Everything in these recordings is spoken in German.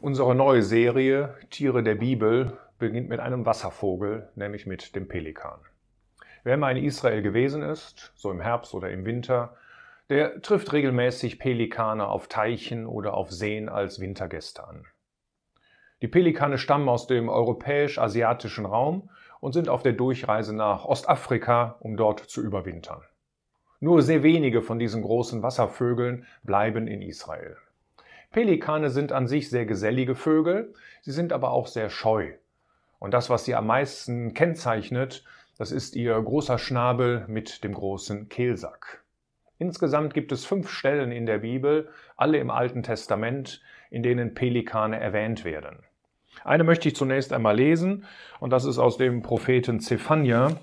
Unsere neue Serie Tiere der Bibel beginnt mit einem Wasservogel, nämlich mit dem Pelikan. Wer mal in Israel gewesen ist, so im Herbst oder im Winter, der trifft regelmäßig Pelikane auf Teichen oder auf Seen als Wintergäste an. Die Pelikane stammen aus dem europäisch-asiatischen Raum und sind auf der Durchreise nach Ostafrika, um dort zu überwintern. Nur sehr wenige von diesen großen Wasservögeln bleiben in Israel. Pelikane sind an sich sehr gesellige Vögel, sie sind aber auch sehr scheu. Und das, was sie am meisten kennzeichnet, das ist ihr großer Schnabel mit dem großen Kehlsack. Insgesamt gibt es fünf Stellen in der Bibel, alle im Alten Testament, in denen Pelikane erwähnt werden. Eine möchte ich zunächst einmal lesen, und das ist aus dem Propheten Zephania.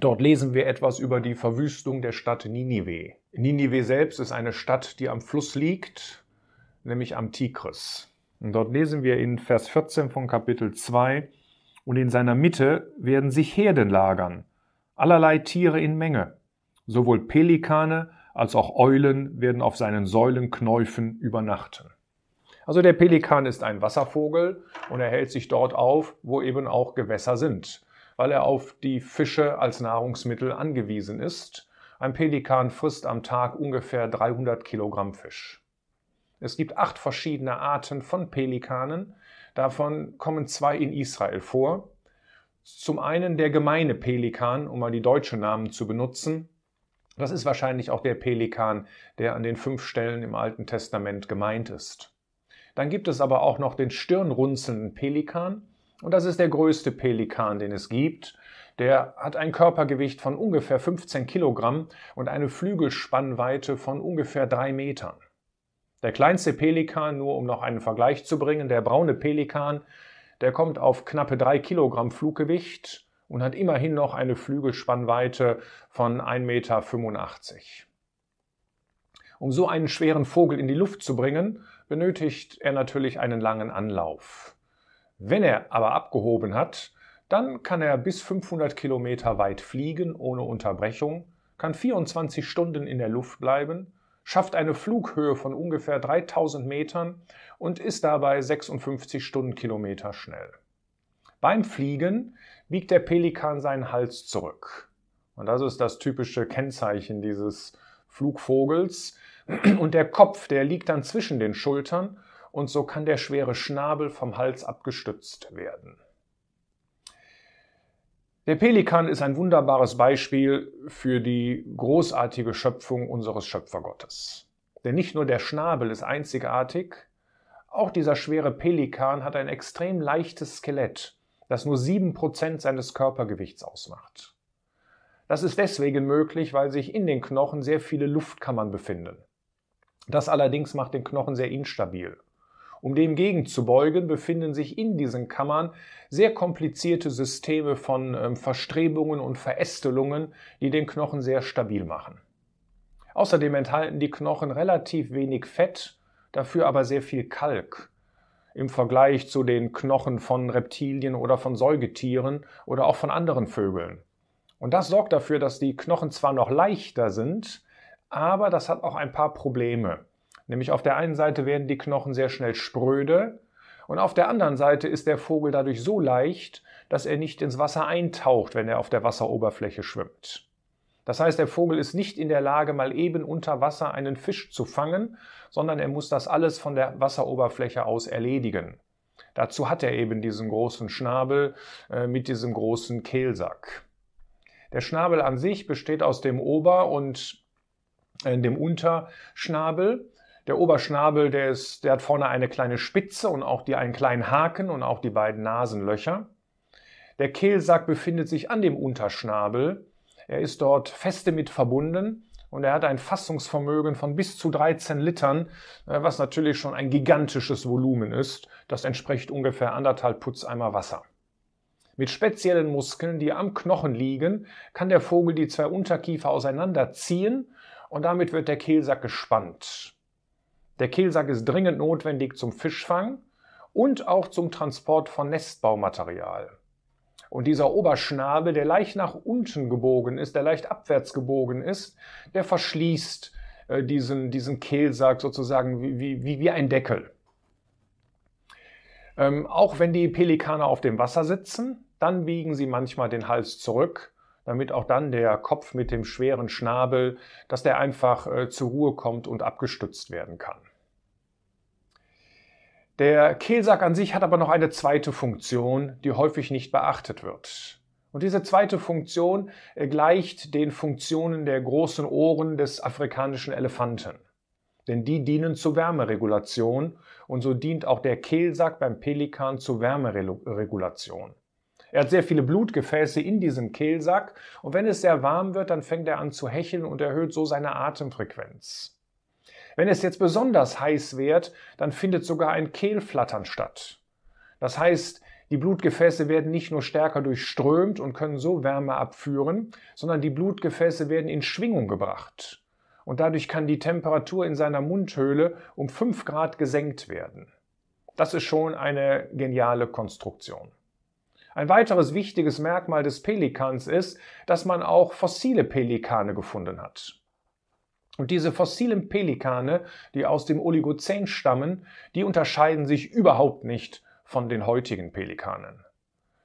Dort lesen wir etwas über die Verwüstung der Stadt Ninive. Ninive selbst ist eine Stadt, die am Fluss liegt, nämlich am Tigris. Und dort lesen wir in Vers 14 von Kapitel 2, und in seiner Mitte werden sich Herden lagern, allerlei Tiere in Menge. Sowohl Pelikane als auch Eulen werden auf seinen Säulenknäufen übernachten. Also der Pelikan ist ein Wasservogel und er hält sich dort auf, wo eben auch Gewässer sind, weil er auf die Fische als Nahrungsmittel angewiesen ist. Ein Pelikan frisst am Tag ungefähr 300 Kilogramm Fisch. Es gibt acht verschiedene Arten von Pelikanen. Davon kommen zwei in Israel vor. Zum einen der gemeine Pelikan, um mal die deutschen Namen zu benutzen. Das ist wahrscheinlich auch der Pelikan, der an den fünf Stellen im Alten Testament gemeint ist. Dann gibt es aber auch noch den stirnrunzelnden Pelikan. Und das ist der größte Pelikan, den es gibt. Der hat ein Körpergewicht von ungefähr 15 Kilogramm und eine Flügelspannweite von ungefähr drei Metern. Der kleinste Pelikan, nur um noch einen Vergleich zu bringen, der braune Pelikan, der kommt auf knappe drei Kilogramm Fluggewicht und hat immerhin noch eine Flügelspannweite von 1,85 Meter. Um so einen schweren Vogel in die Luft zu bringen, benötigt er natürlich einen langen Anlauf. Wenn er aber abgehoben hat, dann kann er bis 500 Kilometer weit fliegen ohne Unterbrechung, kann 24 Stunden in der Luft bleiben schafft eine Flughöhe von ungefähr 3000 Metern und ist dabei 56 Stundenkilometer schnell. Beim Fliegen biegt der Pelikan seinen Hals zurück. Und das ist das typische Kennzeichen dieses Flugvogels. Und der Kopf, der liegt dann zwischen den Schultern und so kann der schwere Schnabel vom Hals abgestützt werden. Der Pelikan ist ein wunderbares Beispiel für die großartige Schöpfung unseres Schöpfergottes. Denn nicht nur der Schnabel ist einzigartig, auch dieser schwere Pelikan hat ein extrem leichtes Skelett, das nur sieben Prozent seines Körpergewichts ausmacht. Das ist deswegen möglich, weil sich in den Knochen sehr viele Luftkammern befinden. Das allerdings macht den Knochen sehr instabil. Um dem gegenzubeugen, befinden sich in diesen Kammern sehr komplizierte Systeme von ähm, Verstrebungen und Verästelungen, die den Knochen sehr stabil machen. Außerdem enthalten die Knochen relativ wenig Fett, dafür aber sehr viel Kalk im Vergleich zu den Knochen von Reptilien oder von Säugetieren oder auch von anderen Vögeln. Und das sorgt dafür, dass die Knochen zwar noch leichter sind, aber das hat auch ein paar Probleme. Nämlich auf der einen Seite werden die Knochen sehr schnell spröde und auf der anderen Seite ist der Vogel dadurch so leicht, dass er nicht ins Wasser eintaucht, wenn er auf der Wasseroberfläche schwimmt. Das heißt, der Vogel ist nicht in der Lage, mal eben unter Wasser einen Fisch zu fangen, sondern er muss das alles von der Wasseroberfläche aus erledigen. Dazu hat er eben diesen großen Schnabel äh, mit diesem großen Kehlsack. Der Schnabel an sich besteht aus dem Ober- und äh, dem Unterschnabel. Der Oberschnabel, der, ist, der hat vorne eine kleine Spitze und auch die einen kleinen Haken und auch die beiden Nasenlöcher. Der Kehlsack befindet sich an dem Unterschnabel. Er ist dort feste mit verbunden und er hat ein Fassungsvermögen von bis zu 13 Litern, äh, was natürlich schon ein gigantisches Volumen ist. Das entspricht ungefähr anderthalb Putzeimer Wasser. Mit speziellen Muskeln, die am Knochen liegen, kann der Vogel die zwei Unterkiefer auseinanderziehen und damit wird der Kehlsack gespannt. Der Kehlsack ist dringend notwendig zum Fischfang und auch zum Transport von Nestbaumaterial. Und dieser Oberschnabel, der leicht nach unten gebogen ist, der leicht abwärts gebogen ist, der verschließt äh, diesen, diesen Kehlsack sozusagen wie, wie, wie ein Deckel. Ähm, auch wenn die Pelikane auf dem Wasser sitzen, dann biegen sie manchmal den Hals zurück, damit auch dann der Kopf mit dem schweren Schnabel, dass der einfach äh, zur Ruhe kommt und abgestützt werden kann. Der Kehlsack an sich hat aber noch eine zweite Funktion, die häufig nicht beachtet wird. Und diese zweite Funktion äh, gleicht den Funktionen der großen Ohren des afrikanischen Elefanten. Denn die dienen zur Wärmeregulation und so dient auch der Kehlsack beim Pelikan zur Wärmeregulation. Er hat sehr viele Blutgefäße in diesem Kehlsack und wenn es sehr warm wird, dann fängt er an zu hecheln und erhöht so seine Atemfrequenz. Wenn es jetzt besonders heiß wird, dann findet sogar ein Kehlflattern statt. Das heißt, die Blutgefäße werden nicht nur stärker durchströmt und können so Wärme abführen, sondern die Blutgefäße werden in Schwingung gebracht. Und dadurch kann die Temperatur in seiner Mundhöhle um 5 Grad gesenkt werden. Das ist schon eine geniale Konstruktion. Ein weiteres wichtiges Merkmal des Pelikans ist, dass man auch fossile Pelikane gefunden hat. Und diese fossilen Pelikane, die aus dem Oligozän stammen, die unterscheiden sich überhaupt nicht von den heutigen Pelikanen.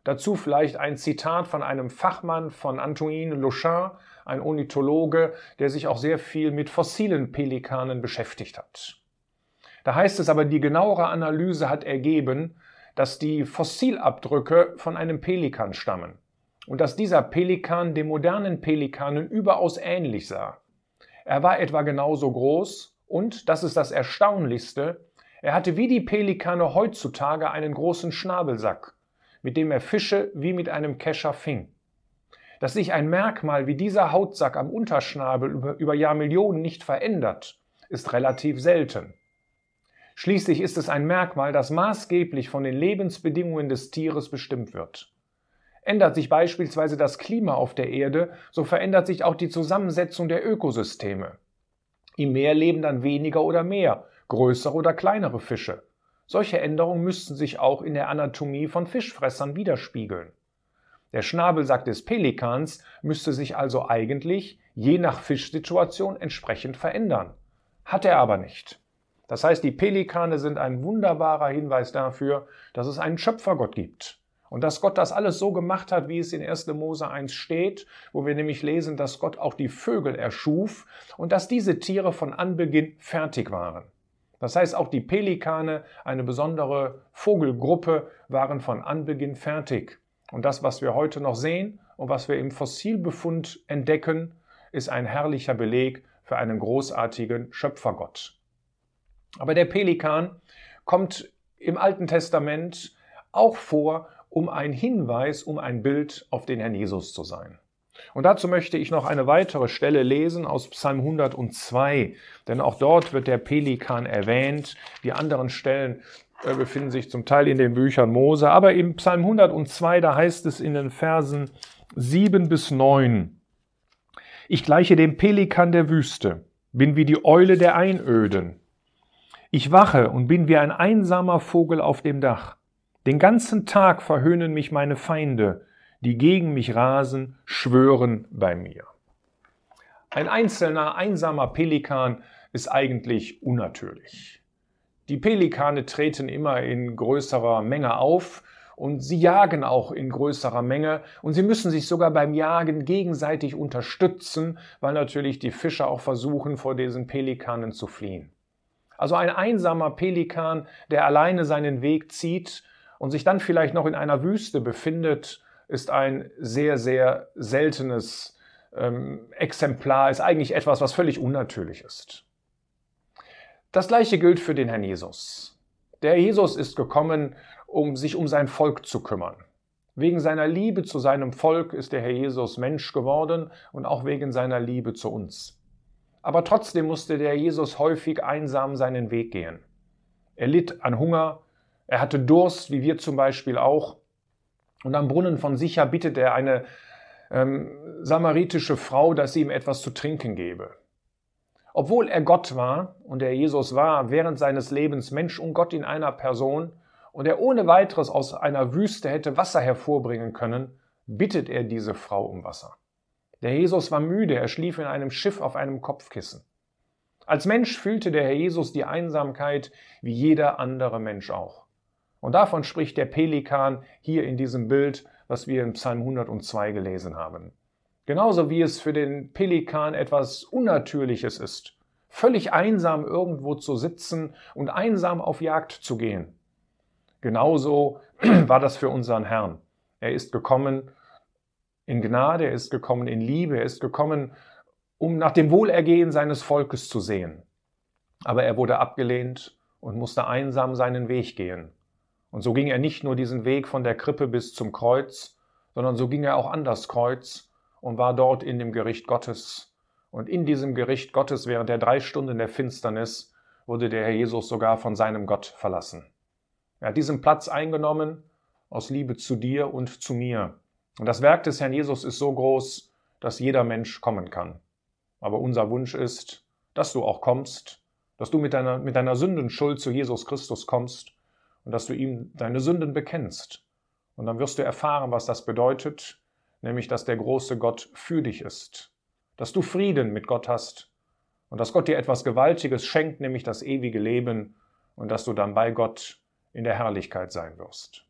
Dazu vielleicht ein Zitat von einem Fachmann von Antoine Louchin, ein Ornithologe, der sich auch sehr viel mit fossilen Pelikanen beschäftigt hat. Da heißt es aber, die genauere Analyse hat ergeben, dass die Fossilabdrücke von einem Pelikan stammen und dass dieser Pelikan den modernen Pelikanen überaus ähnlich sah. Er war etwa genauso groß und, das ist das Erstaunlichste, er hatte wie die Pelikane heutzutage einen großen Schnabelsack, mit dem er Fische wie mit einem Kescher fing. Dass sich ein Merkmal wie dieser Hautsack am Unterschnabel über, über Jahrmillionen nicht verändert, ist relativ selten. Schließlich ist es ein Merkmal, das maßgeblich von den Lebensbedingungen des Tieres bestimmt wird. Ändert sich beispielsweise das Klima auf der Erde, so verändert sich auch die Zusammensetzung der Ökosysteme. Im Meer leben dann weniger oder mehr, größere oder kleinere Fische. Solche Änderungen müssten sich auch in der Anatomie von Fischfressern widerspiegeln. Der Schnabelsack des Pelikans müsste sich also eigentlich je nach Fischsituation entsprechend verändern. Hat er aber nicht. Das heißt, die Pelikane sind ein wunderbarer Hinweis dafür, dass es einen Schöpfergott gibt. Und dass Gott das alles so gemacht hat, wie es in 1. Mose 1 steht, wo wir nämlich lesen, dass Gott auch die Vögel erschuf und dass diese Tiere von Anbeginn fertig waren. Das heißt, auch die Pelikane, eine besondere Vogelgruppe, waren von Anbeginn fertig. Und das, was wir heute noch sehen und was wir im Fossilbefund entdecken, ist ein herrlicher Beleg für einen großartigen Schöpfergott. Aber der Pelikan kommt im Alten Testament auch vor um ein Hinweis, um ein Bild auf den Herrn Jesus zu sein. Und dazu möchte ich noch eine weitere Stelle lesen aus Psalm 102, denn auch dort wird der Pelikan erwähnt. Die anderen Stellen äh, befinden sich zum Teil in den Büchern Mose, aber im Psalm 102, da heißt es in den Versen 7 bis 9, ich gleiche dem Pelikan der Wüste, bin wie die Eule der Einöden. Ich wache und bin wie ein einsamer Vogel auf dem Dach. Den ganzen Tag verhöhnen mich meine Feinde, die gegen mich rasen, schwören bei mir. Ein einzelner, einsamer Pelikan ist eigentlich unnatürlich. Die Pelikane treten immer in größerer Menge auf und sie jagen auch in größerer Menge und sie müssen sich sogar beim Jagen gegenseitig unterstützen, weil natürlich die Fischer auch versuchen, vor diesen Pelikanen zu fliehen. Also ein einsamer Pelikan, der alleine seinen Weg zieht und sich dann vielleicht noch in einer Wüste befindet, ist ein sehr, sehr seltenes ähm, Exemplar, ist eigentlich etwas, was völlig unnatürlich ist. Das gleiche gilt für den Herrn Jesus. Der Jesus ist gekommen, um sich um sein Volk zu kümmern. Wegen seiner Liebe zu seinem Volk ist der Herr Jesus Mensch geworden und auch wegen seiner Liebe zu uns. Aber trotzdem musste der Jesus häufig einsam seinen Weg gehen. Er litt an Hunger, er hatte Durst, wie wir zum Beispiel auch. Und am Brunnen von Sicher bittet er eine ähm, samaritische Frau, dass sie ihm etwas zu trinken gebe. Obwohl er Gott war und er Jesus war während seines Lebens Mensch und Gott in einer Person und er ohne weiteres aus einer Wüste hätte Wasser hervorbringen können, bittet er diese Frau um Wasser. Der Jesus war müde, er schlief in einem Schiff auf einem Kopfkissen. Als Mensch fühlte der Herr Jesus die Einsamkeit wie jeder andere Mensch auch. Und davon spricht der Pelikan hier in diesem Bild, was wir in Psalm 102 gelesen haben. Genauso wie es für den Pelikan etwas Unnatürliches ist, völlig einsam irgendwo zu sitzen und einsam auf Jagd zu gehen. Genauso war das für unseren Herrn. Er ist gekommen in Gnade, er ist gekommen in Liebe, er ist gekommen, um nach dem Wohlergehen seines Volkes zu sehen. Aber er wurde abgelehnt und musste einsam seinen Weg gehen. Und so ging er nicht nur diesen Weg von der Krippe bis zum Kreuz, sondern so ging er auch an das Kreuz und war dort in dem Gericht Gottes. Und in diesem Gericht Gottes während der drei Stunden der Finsternis wurde der Herr Jesus sogar von seinem Gott verlassen. Er hat diesen Platz eingenommen aus Liebe zu dir und zu mir. Und das Werk des Herrn Jesus ist so groß, dass jeder Mensch kommen kann. Aber unser Wunsch ist, dass du auch kommst, dass du mit deiner, mit deiner Sündenschuld zu Jesus Christus kommst und dass du ihm deine Sünden bekennst. Und dann wirst du erfahren, was das bedeutet, nämlich dass der große Gott für dich ist, dass du Frieden mit Gott hast und dass Gott dir etwas Gewaltiges schenkt, nämlich das ewige Leben und dass du dann bei Gott in der Herrlichkeit sein wirst.